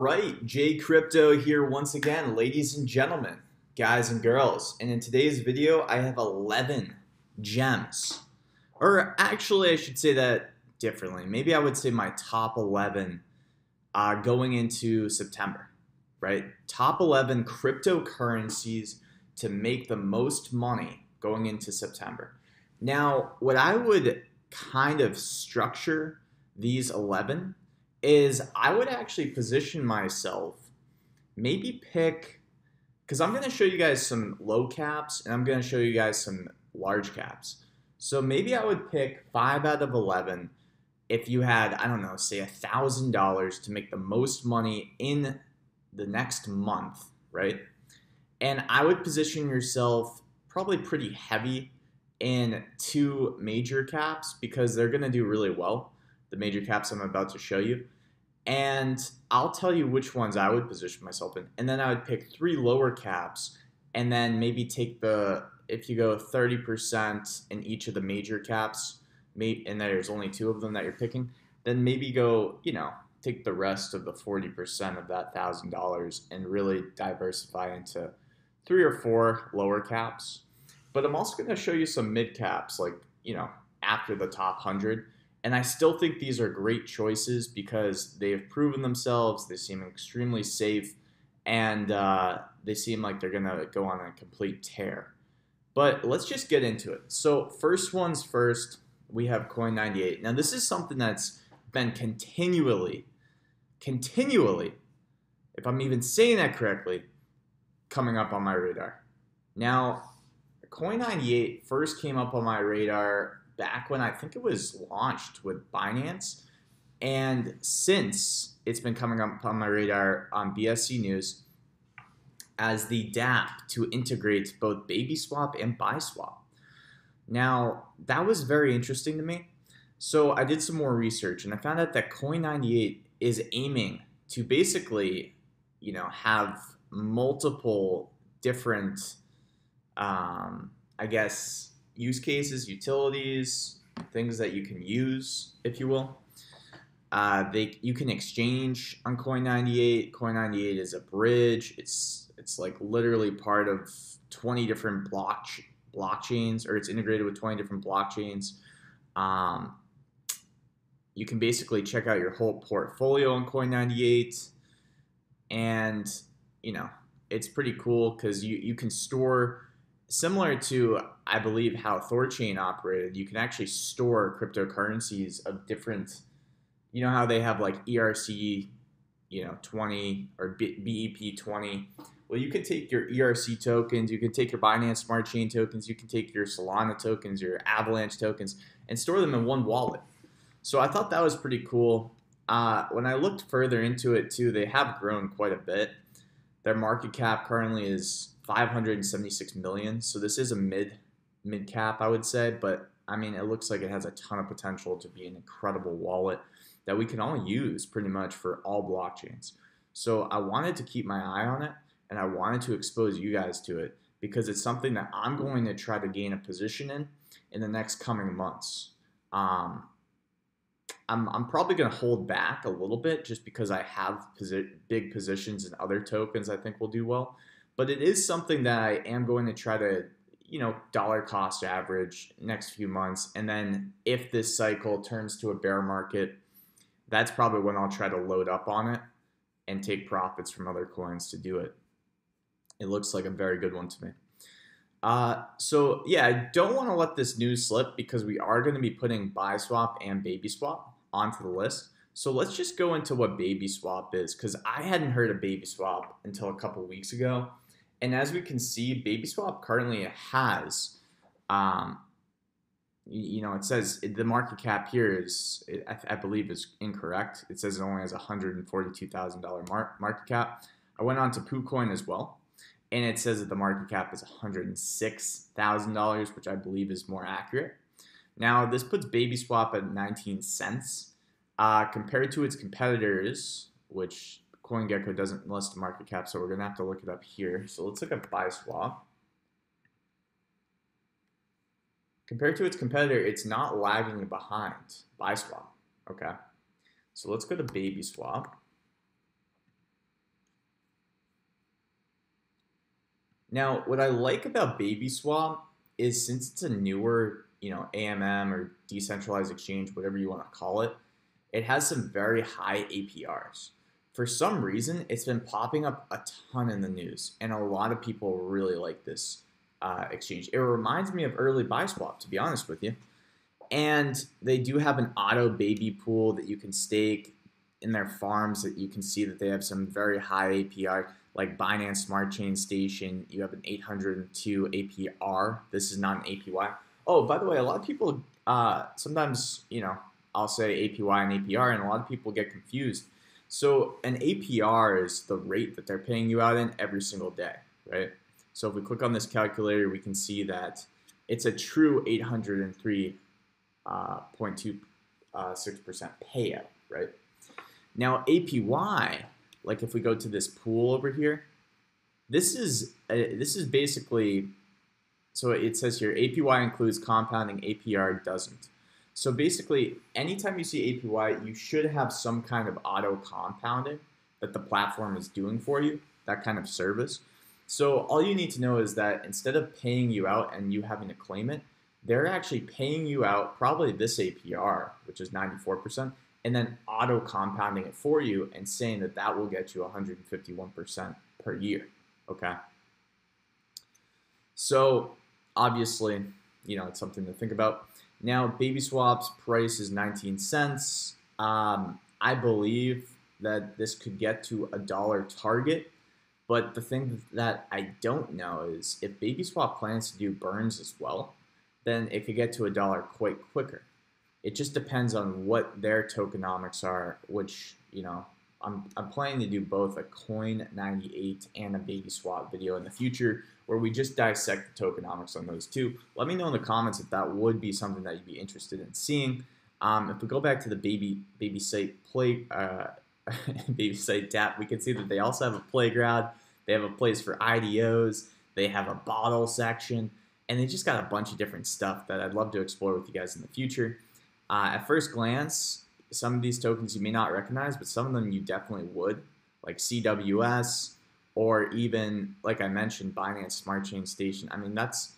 Right, Jay Crypto here once again, ladies and gentlemen, guys and girls. And in today's video, I have 11 gems. Or actually, I should say that differently. Maybe I would say my top 11 uh, going into September, right? Top 11 cryptocurrencies to make the most money going into September. Now, what I would kind of structure these 11 is I would actually position myself, maybe pick, because I'm going to show you guys some low caps and I'm going to show you guys some large caps. So maybe I would pick five out of 11 if you had, I don't know, say a $1,000 to make the most money in the next month, right? And I would position yourself probably pretty heavy in two major caps because they're going to do really well the major caps I'm about to show you. And I'll tell you which ones I would position myself in. And then I would pick three lower caps and then maybe take the, if you go 30% in each of the major caps, and there's only two of them that you're picking, then maybe go, you know, take the rest of the 40% of that $1,000 and really diversify into three or four lower caps. But I'm also going to show you some mid caps, like, you know, after the top 100 and I still think these are great choices because they have proven themselves. They seem extremely safe, and uh, they seem like they're to go on a complete tear. But let's just get into it. So, first ones first, we have Coin98. Now, this is something that's been continually, continually, if I'm even saying that correctly, coming up on my radar. Now, Coin98 first came up on my radar back when I think it was launched with Binance. And since it's been coming up on my radar on BSC News as the DApp to integrate both BabySwap and Biswap. Now, that was very interesting to me. So I did some more research and I found out that Coin98 is aiming to basically, you know, have multiple different, um, I guess, use cases, utilities, things that you can use, if you will. Uh, they you can exchange on Coin98. Coin98 is a bridge. It's it's like literally part of 20 different block blockchains, or it's integrated with 20 different blockchains. Um, you can basically check out your whole portfolio on Coin98, and you know it's pretty cool because you you can store similar to I believe how Thorchain operated, you can actually store cryptocurrencies of different. You know how they have like ERC, you know, twenty or BEP twenty. Well, you can take your ERC tokens, you can take your Binance Smart Chain tokens, you can take your Solana tokens, your Avalanche tokens, and store them in one wallet. So I thought that was pretty cool. Uh, when I looked further into it too, they have grown quite a bit. Their market cap currently is 576 million. So this is a mid mid cap, I would say, but I mean, it looks like it has a ton of potential to be an incredible wallet that we can all use pretty much for all blockchains. So I wanted to keep my eye on it and I wanted to expose you guys to it because it's something that I'm going to try to gain a position in in the next coming months. Um, I'm, I'm probably going to hold back a little bit just because I have posi- big positions in other tokens I think will do well but it is something that I am going to try to, you know, dollar cost average next few months. And then if this cycle turns to a bear market, that's probably when I'll try to load up on it and take profits from other coins to do it. It looks like a very good one to me. Uh, so yeah, I don't want to let this news slip because we are going to be putting Biswap and baby swap onto the list. So let's just go into what baby swap is because I hadn't heard of baby swap until a couple weeks ago. And as we can see, BabySwap currently has, um, you know, it says the market cap here is, I, believe, is incorrect. It says it only has $142,000 market cap. I went on to PooCoin as well, and it says that the market cap is $106,000, which I believe is more accurate. Now, this puts BabySwap at 19 cents. Uh, compared to its competitors, which CoinGecko doesn't list market cap, so we're going to have to look it up here. So let's look at Biswap. Compared to its competitor, it's not lagging behind Biswap. Okay. So let's go to BabySwap. Now, what I like about BabySwap is since it's a newer, you know, AMM or decentralized exchange, whatever you want to call it, it has some very high APRs. For some reason, it's been popping up a ton in the news, and a lot of people really like this uh, exchange. It reminds me of early Biswap, to be honest with you. And they do have an auto baby pool that you can stake in their farms that you can see that they have some very high APR, like Binance Smart Chain Station. You have an 802 APR. This is not an APY. Oh, by the way, a lot of people uh, sometimes, you know, I'll say APY and APR, and a lot of people get confused. So an APR is the rate that they're paying you out in every single day, right? So if we click on this calculator, we can see that it's a true 803.26% uh, uh, payout, right? Now APY, like if we go to this pool over here, this is this is basically so it says here APY includes compounding, APR doesn't. So basically, anytime you see APY, you should have some kind of auto compounding that the platform is doing for you, that kind of service. So all you need to know is that instead of paying you out and you having to claim it, they're actually paying you out probably this APR, which is 94%, and then auto compounding it for you and saying that that will get you 151% per year. Okay. So obviously, you know, it's something to think about. Now, BabySwap's price is 19 cents. Um, I believe that this could get to a dollar target. But the thing that I don't know is if BabySwap plans to do burns as well, then it could get to a dollar quite quicker. It just depends on what their tokenomics are, which, you know, I'm, I'm planning to do both a Coin98 and a BabySwap video in the future where we just dissect the tokenomics on those two. Let me know in the comments if that would be something that you'd be interested in seeing. Um, if we go back to the baby baby site play uh, baby site DApp, we can see that they also have a playground. They have a place for IDOs. They have a bottle section, and they just got a bunch of different stuff that I'd love to explore with you guys in the future. Uh, at first glance, some of these tokens you may not recognize, but some of them you definitely would, like CWS, or even like I mentioned, Binance Smart Chain Station. I mean, that's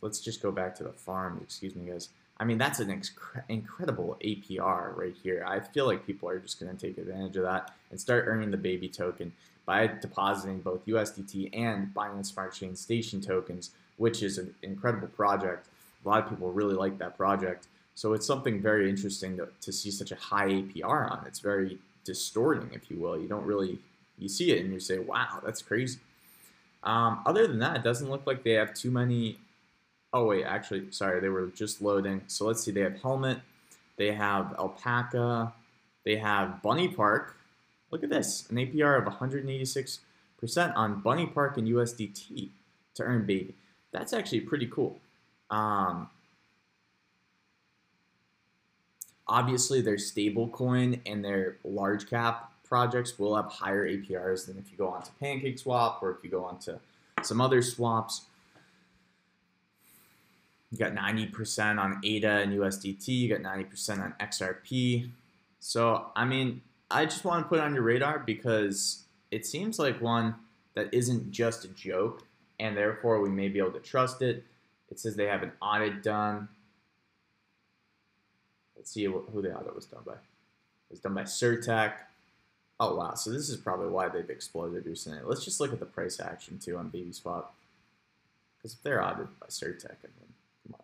let's just go back to the farm. Excuse me, guys. I mean, that's an incredible APR right here. I feel like people are just going to take advantage of that and start earning the baby token by depositing both USDT and Binance Smart Chain Station tokens, which is an incredible project. A lot of people really like that project. So it's something very interesting to, to see such a high APR on. It's very distorting, if you will. You don't really you see it and you say, wow, that's crazy. Um, other than that, it doesn't look like they have too many. Oh, wait, actually, sorry, they were just loading. So let's see, they have Helmet, they have Alpaca, they have Bunny Park. Look at this, an APR of 186% on Bunny Park and USDT to earn baby. That's actually pretty cool. Um, obviously, their stablecoin and their large cap projects will have higher APRs than if you go onto PancakeSwap or if you go onto some other swaps. You got 90% on ADA and USDT, you got 90% on XRP. So, I mean, I just want to put it on your radar because it seems like one that isn't just a joke, and therefore we may be able to trust it. It says they have an audit done. Let's see who the audit was done by. It was done by CertiK. Oh wow, so this is probably why they've exploded recently. Let's just look at the price action too on BabySwap. Because if they're audited by CertiK, I mean, come on.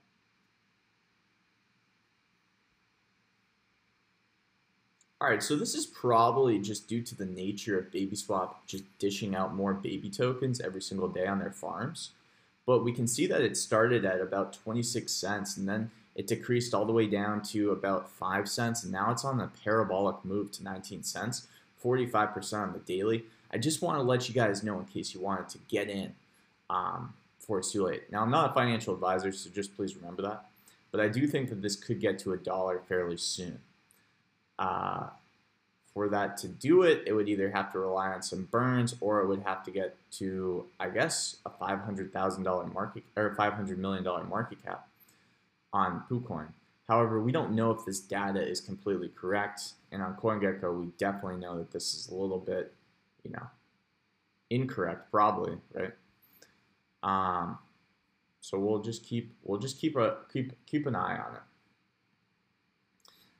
Alright, so this is probably just due to the nature of BabySwap just dishing out more baby tokens every single day on their farms. But we can see that it started at about 26 cents and then it decreased all the way down to about 5 cents and now it's on a parabolic move to 19 cents 45% on the daily. I just want to let you guys know in case you wanted to get in um, before it's too late. Now, I'm not a financial advisor, so just please remember that. But I do think that this could get to a dollar fairly soon. Uh, for that to do it, it would either have to rely on some burns or it would have to get to, I guess, a $500,000 market or $500 million market cap on PooCoin. However, we don't know if this data is completely correct. And on CoinGecko, we definitely know that this is a little bit, you know, incorrect, probably, right? Um, so we'll just keep we'll just keep a keep keep an eye on it.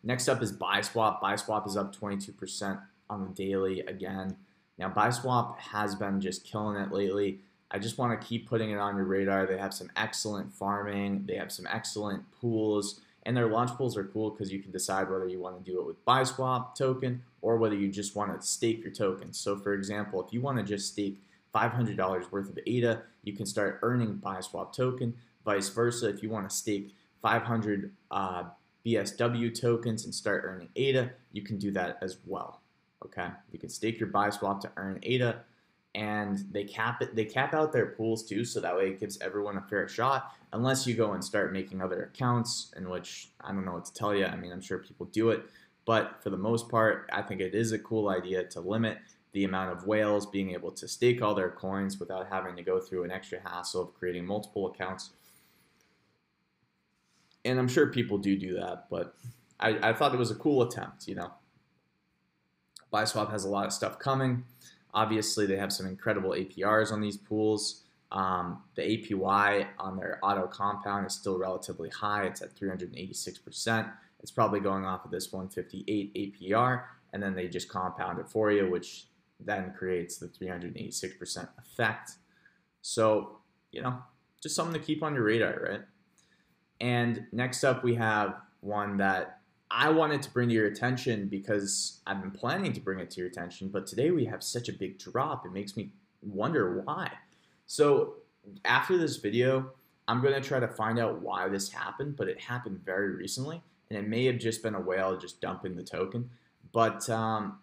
Next up is Biswap. Biswap is up 22% on the daily again. Now Biswap has been just killing it lately. I just want to keep putting it on your radar. They have some excellent farming. They have some excellent pools. And their launch pools are cool because you can decide whether you want to do it with Biswap token or whether you just want to stake your tokens. So for example, if you want to just stake $500 worth of ADA, you can start earning Biswap token. Vice versa, if you want to stake 500 uh, BSW tokens and start earning ADA, you can do that as well. Okay, you can stake your Biswap to earn ADA, and they cap it. They cap out their pools too, so that way it gives everyone a fair shot. Unless you go and start making other accounts, in which I don't know what to tell you. I mean, I'm sure people do it, but for the most part, I think it is a cool idea to limit the amount of whales being able to stake all their coins without having to go through an extra hassle of creating multiple accounts. And I'm sure people do do that, but I, I thought it was a cool attempt, you know. Biswap has a lot of stuff coming. Obviously, they have some incredible APRs on these pools. Um, the APY on their auto compound is still relatively high. It's at 386%. It's probably going off of this 158 APR, and then they just compound it for you, which then creates the 386% effect. So, you know, just something to keep on your radar, right? And next up, we have one that I wanted to bring to your attention because I've been planning to bring it to your attention, but today we have such a big drop. It makes me wonder why. So, after this video, I'm going to try to find out why this happened, but it happened very recently, and it may have just been a whale just dumping the token. But um,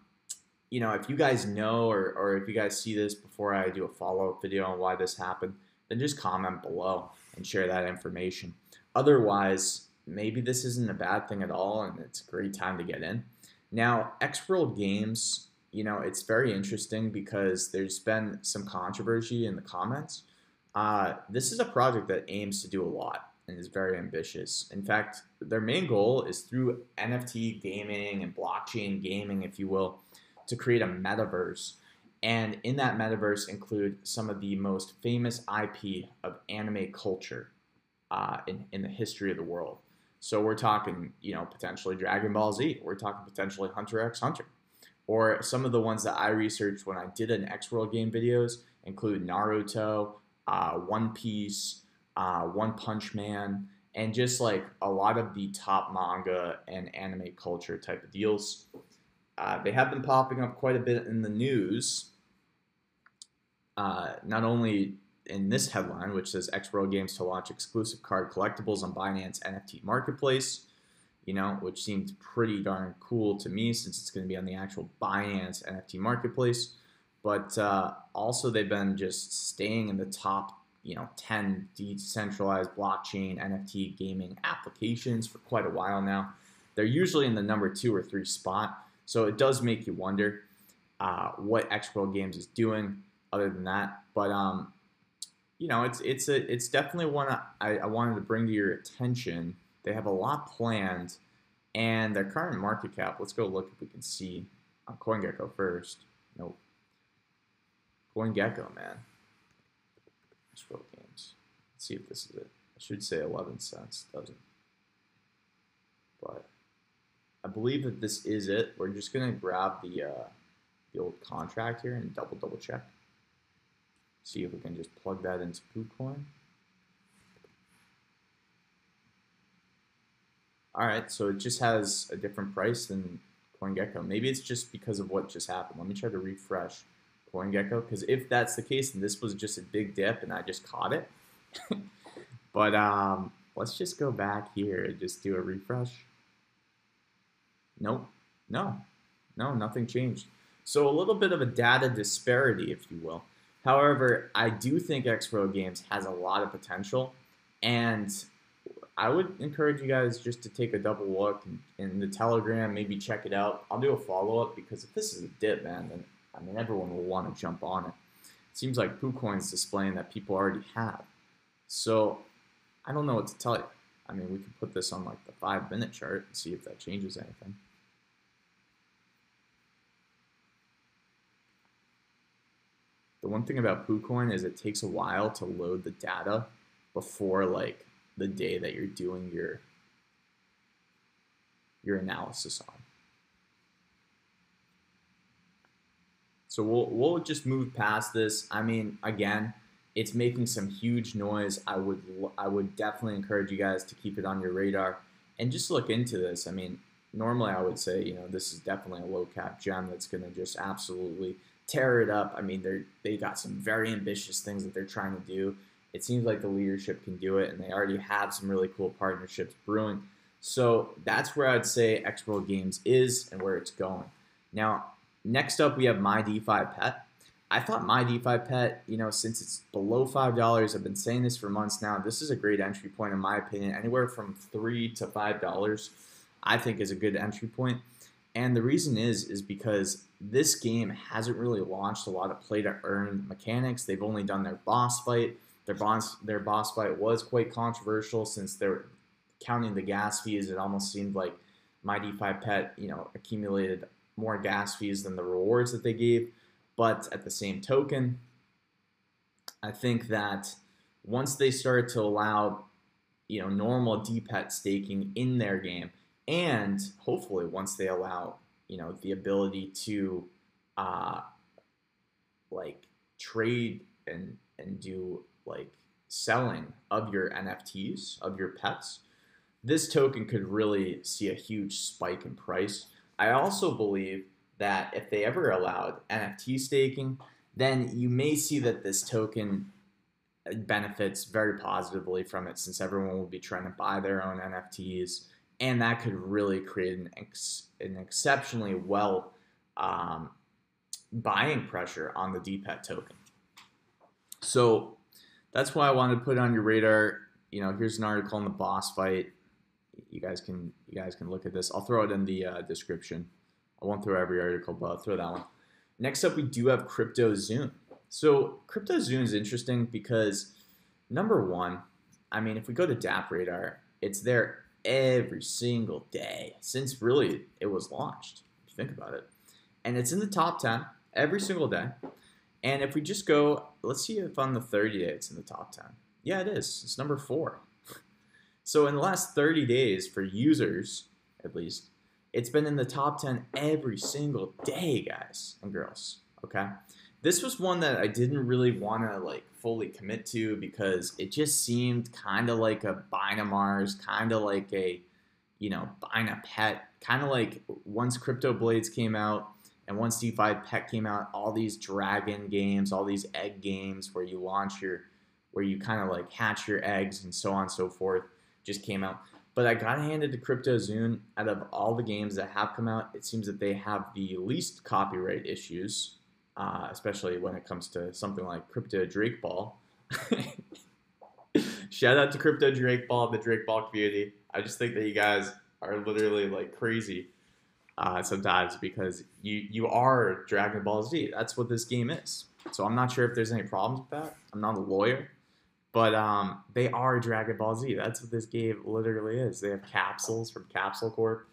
you know, if you guys know or, or if you guys see this before I do a follow-up video on why this happened, then just comment below and share that information. Otherwise, maybe this isn't a bad thing at all and it's a great time to get in. Now, Xworld Games, you know, it's very interesting because there's been some controversy in the comments. Uh, this is a project that aims to do a lot and is very ambitious. In fact, their main goal is through NFT gaming and blockchain gaming, if you will, to create a metaverse. And in that metaverse include some of the most famous IP of anime culture uh, in, in the history of the world. So we're talking, you know, potentially Dragon Ball Z. We're talking potentially Hunter x Hunter. Or some of the ones that I researched when I did an X World game videos include Naruto, uh, One Piece, uh, One Punch Man, and just like a lot of the top manga and anime culture type of deals. Uh, they have been popping up quite a bit in the news. Uh, not only in this headline, which says Xworld Games to launch exclusive card collectibles on Binance NFT Marketplace, you know, which seems pretty darn cool to me since it's going to be on the actual Binance NFT Marketplace. But uh, also, they've been just staying in the top, you know, 10 decentralized blockchain NFT gaming applications for quite a while now. They're usually in the number two or three spot. So it does make you wonder uh, what Xworld Games is doing other than that. But um, you know, it's it's a it's definitely one I, I wanted to bring to your attention. They have a lot planned, and their current market cap. Let's go look if we can see on CoinGecko first. Nope. CoinGecko, man. Xworld Games. Let's see if this is it. I should say 11 cents. Doesn't. But I believe that this is it. We're just gonna grab the uh, the old contract here and double double check. See if we can just plug that into KuCoin. All right, so it just has a different price than CoinGecko. Maybe it's just because of what just happened. Let me try to refresh CoinGecko because if that's the case, then this was just a big dip and I just caught it. but um, let's just go back here and just do a refresh. Nope. No. No, nothing changed. So a little bit of a data disparity, if you will. However, I do think Xworld Games has a lot of potential, and I would encourage you guys just to take a double look in, the Telegram, maybe check it out. I'll do a follow up because if this is a dip, man, then I mean everyone will want to jump on it. It seems like KuCoin's displaying that people already have. So I don't know what to tell you. I mean, we can put this on like the five minute chart and see if that changes anything. One thing about PooCoin is it takes a while to load the data before like the day that you're doing your your analysis on. So we'll we'll just move past this. I mean, again, it's making some huge noise. I would I would definitely encourage you guys to keep it on your radar and just look into this. I mean, normally I would say, you know, this is definitely a low cap gem that's going to just absolutely tear it up. I mean, they're they got some very ambitious things that they're trying to do. It seems like the leadership can do it, and they already have some really cool partnerships brewing. So that's where I'd say World Games is and where it's going. Now, next up, we have My DeFi Pet. I thought My DeFi Pet, you know, since it's below five dollars, I've been saying this for months now. This is a great entry point, in my opinion. Anywhere from three to five dollars, I think, is a good entry point. And the reason is, is because this game hasn't really launched a lot of play to earn mechanics. They've only done their boss fight. Their boss, their boss fight was quite controversial since they're counting the gas fees. It almost seemed like my DeFi pet, you know, accumulated more gas fees than the rewards that they gave. But at the same token, I think that once they start to allow, you know, normal DPET staking in their game, and hopefully once they allow, you know, the ability to, uh, like trade and and do like selling of your NFTs of your pets, this token could really see a huge spike in price. I also believe that if they ever allowed NFT staking, then you may see that this token benefits very positively from it since everyone will be trying to buy their own NFTs. And that could really create an, ex- an exceptionally well um, buying pressure on the DPET token. So that's why I wanted to put on your radar. You know, here's an article on the boss fight. You guys can you guys can look at this. I'll throw it in the uh, description. I won't throw every article, but I'll throw that one. Next up, we do have CryptoZoon. So CryptoZoon is interesting because number one, I mean, if we go to DApp Radar, it's there every single day since really it was launched. If you think about it, and it's in the top ten every single day. And if we just go, let's see if on the 30 day it's in the top 10. Yeah, it is. It's number four. so in the last 30 days for users, at least, it's been in the top 10 every single day, guys and girls. Okay. This was one that I didn't really want to like fully commit to because it just seemed kind of like a Binamars, kind of like a, you know, Bina Pet, kind of like once Crypto Blades came out and once DeFi Pet came out, all these dragon games, all these egg games where you launch your, where you kind of like hatch your eggs and so on and so forth, just came out. But I got handed to CryptoZoon. Out of all the games that have come out, it seems that they have the least copyright issues, uh, especially when it comes to something like Crypto Drake Ball. Shout out to Crypto Drake Ball, the Drake Ball community. I just think that you guys are literally like crazy uh, sometimes because you you are Dragon Ball Z. That's what this game is. So I'm not sure if there's any problems with that. I'm not a lawyer, but um, they are Dragon Ball Z. That's what this game literally is. They have capsules from Capsule Corp.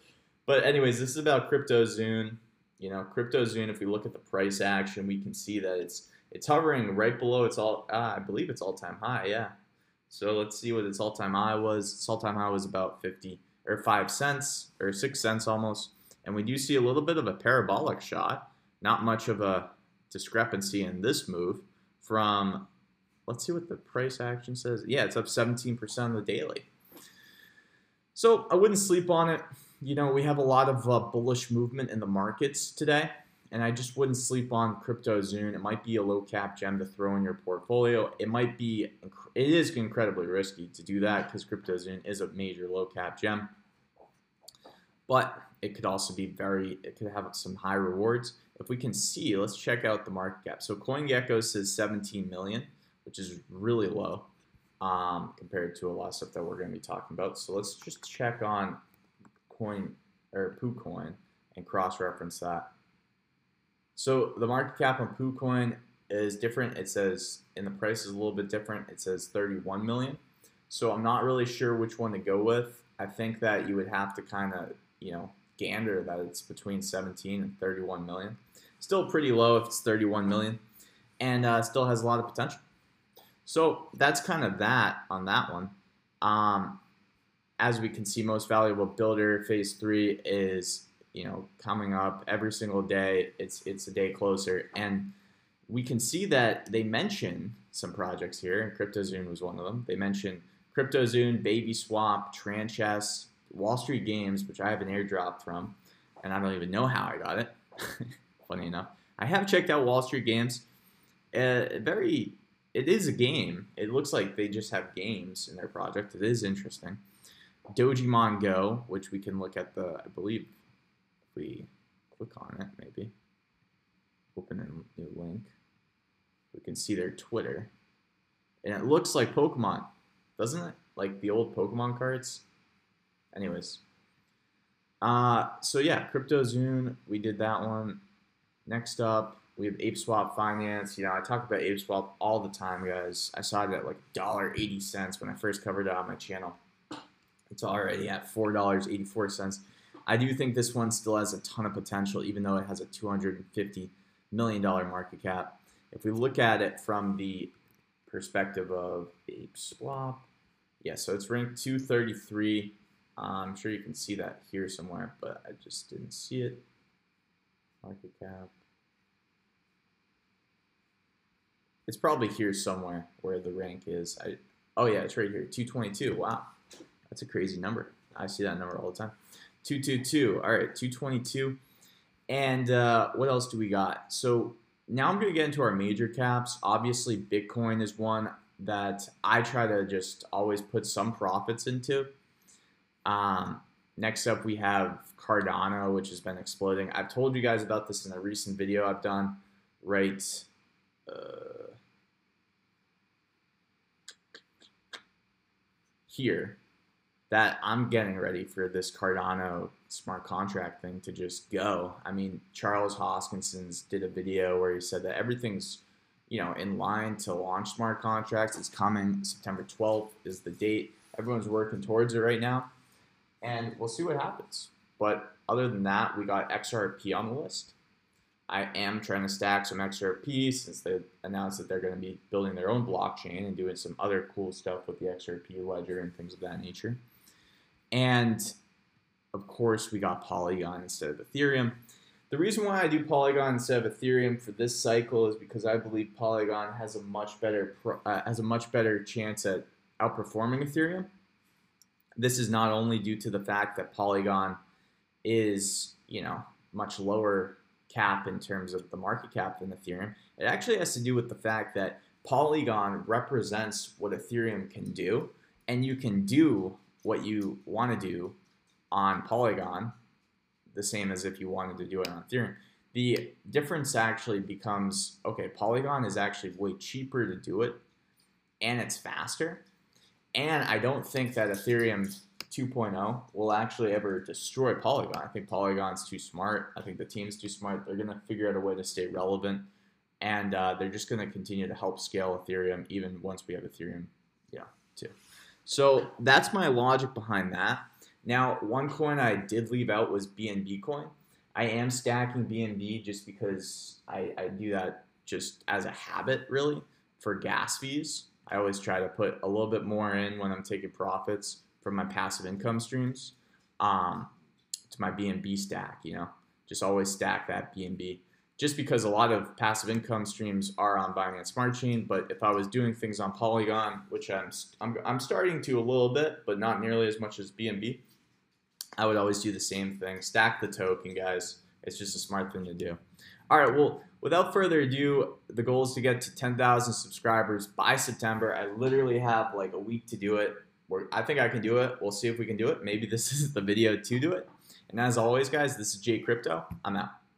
But anyways, this is about CryptoZoon. You know, CryptoZoon. If we look at the price action, we can see that it's it's hovering right below its all. Uh, I believe its all time high. Yeah. So let's see what its all time high was. Its all time high was about fifty or five cents or six cents almost. And we do see a little bit of a parabolic shot, not much of a discrepancy in this move from, let's see what the price action says. Yeah, it's up 17% on the daily. So I wouldn't sleep on it. You know, we have a lot of uh, bullish movement in the markets today, and I just wouldn't sleep on CryptoZoon. It might be a low cap gem to throw in your portfolio. It might be, it is incredibly risky to do that because CryptoZoon is a major low cap gem. But it could also be very, it could have some high rewards. If we can see, let's check out the market cap. So CoinGecko says 17 million, which is really low um, compared to a lot of stuff that we're going to be talking about. So let's just check on Coin or PooCoin and cross-reference that. So the market cap on PooCoin is different. It says, and the price is a little bit different. It says 31 million. So I'm not really sure which one to go with. I think that you would have to kind of, you know, gander that it's between 17 and 31 million. Still pretty low if it's 31 million. and uh, still has a lot of potential. So that's kind of that on that one. Um, as we can see, most valuable builder phase three is you know coming up every single day. It's it's a day closer, and we can see that they mention some projects here, and CryptoZoon was one of them. They mentioned CryptoZoon, Baby Swap, Tranchess, Wall Street Games, which I have an airdrop from, and I don't even know how I got it. Funny enough, I have checked out Wall Street Games. Uh, very, it is a game. It looks like they just have games in their project. It is interesting. Dogimon Go, which we can look at the, I believe, if we click on it, maybe open a new link. We can see their Twitter, and it looks like Pokemon, doesn't it? Like the old Pokemon cards. Anyways, uh, so yeah, CryptoZoon, we did that one. Next up, we have ApeSwap Finance. You know, I talk about ApeSwap all the time, guys. I saw it at like $1.80 when I first covered it on my channel. It's already at $4.84. I do think this one still has a ton of potential, even though it has a $250 million market cap. If we look at it from the perspective of ApeSwap, yeah, so it's ranked 233 I'm sure you can see that here somewhere, but I just didn't see it. Market cap. It's probably here somewhere where the rank is. I oh yeah, it's right here, 222. Wow, that's a crazy number. I see that number all the time. 222. All right, 222. And uh, what else do we got? So now I'm going to get into our major caps. Obviously, Bitcoin is one that I try to just always put some profits into. Um, next up, we have Cardano, which has been exploding. I've told you guys about this in a recent video I've done right uh, here that I'm getting ready for this Cardano smart contract thing to just go. I mean, Charles Hoskinson's did a video where he said that everything's you know in line to launch smart contracts. It's coming. September 12th is the date. Everyone's working towards it right now and we'll see what happens. But other than that, we got XRP on the list. I am trying to stack some XRP since they announced that they're going to be building their own blockchain and doing some other cool stuff with the XRP ledger and things of that nature. And of course, we got Polygon instead of Ethereum. The reason why I do Polygon instead of Ethereum for this cycle is because I believe Polygon has a much better uh, has a much better chance at outperforming Ethereum. This is not only due to the fact that Polygon is, you know, much lower cap in terms of the market cap than Ethereum. It actually has to do with the fact that Polygon represents what Ethereum can do, and you can do what you want to do on Polygon the same as if you wanted to do it on Ethereum. The difference actually becomes okay, Polygon is actually way cheaper to do it and it's faster. And I don't think that Ethereum 2.0 will actually ever destroy Polygon. I think Polygon's too smart. I think the team's too smart. They're going to figure out a way to stay relevant. And uh, they're just going to continue to help scale Ethereum even once we have Ethereum, yeah, too. So that's my logic behind that. Now, one coin I did leave out was BNB coin. I am stacking BNB just because I, I do that just as a habit, really, for gas fees. I always try to put a little bit more in when I'm taking profits from my passive income streams um, to my BNB stack. You know, just always stack that BNB. Just because a lot of passive income streams are on Binance Smart Chain, but if I was doing things on Polygon, which I'm, I'm, I'm starting to a little bit, but not nearly as much as BNB, I would always do the same thing. Stack the token, guys. It's just a smart thing to do. All right, well, without further ado, the goal is to get to 10,000 subscribers by September. I literally have like a week to do it. We're, I think I can do it. We'll see if we can do it. Maybe this is the video to do it. And as always, guys, this is Jay Crypto. I'm out.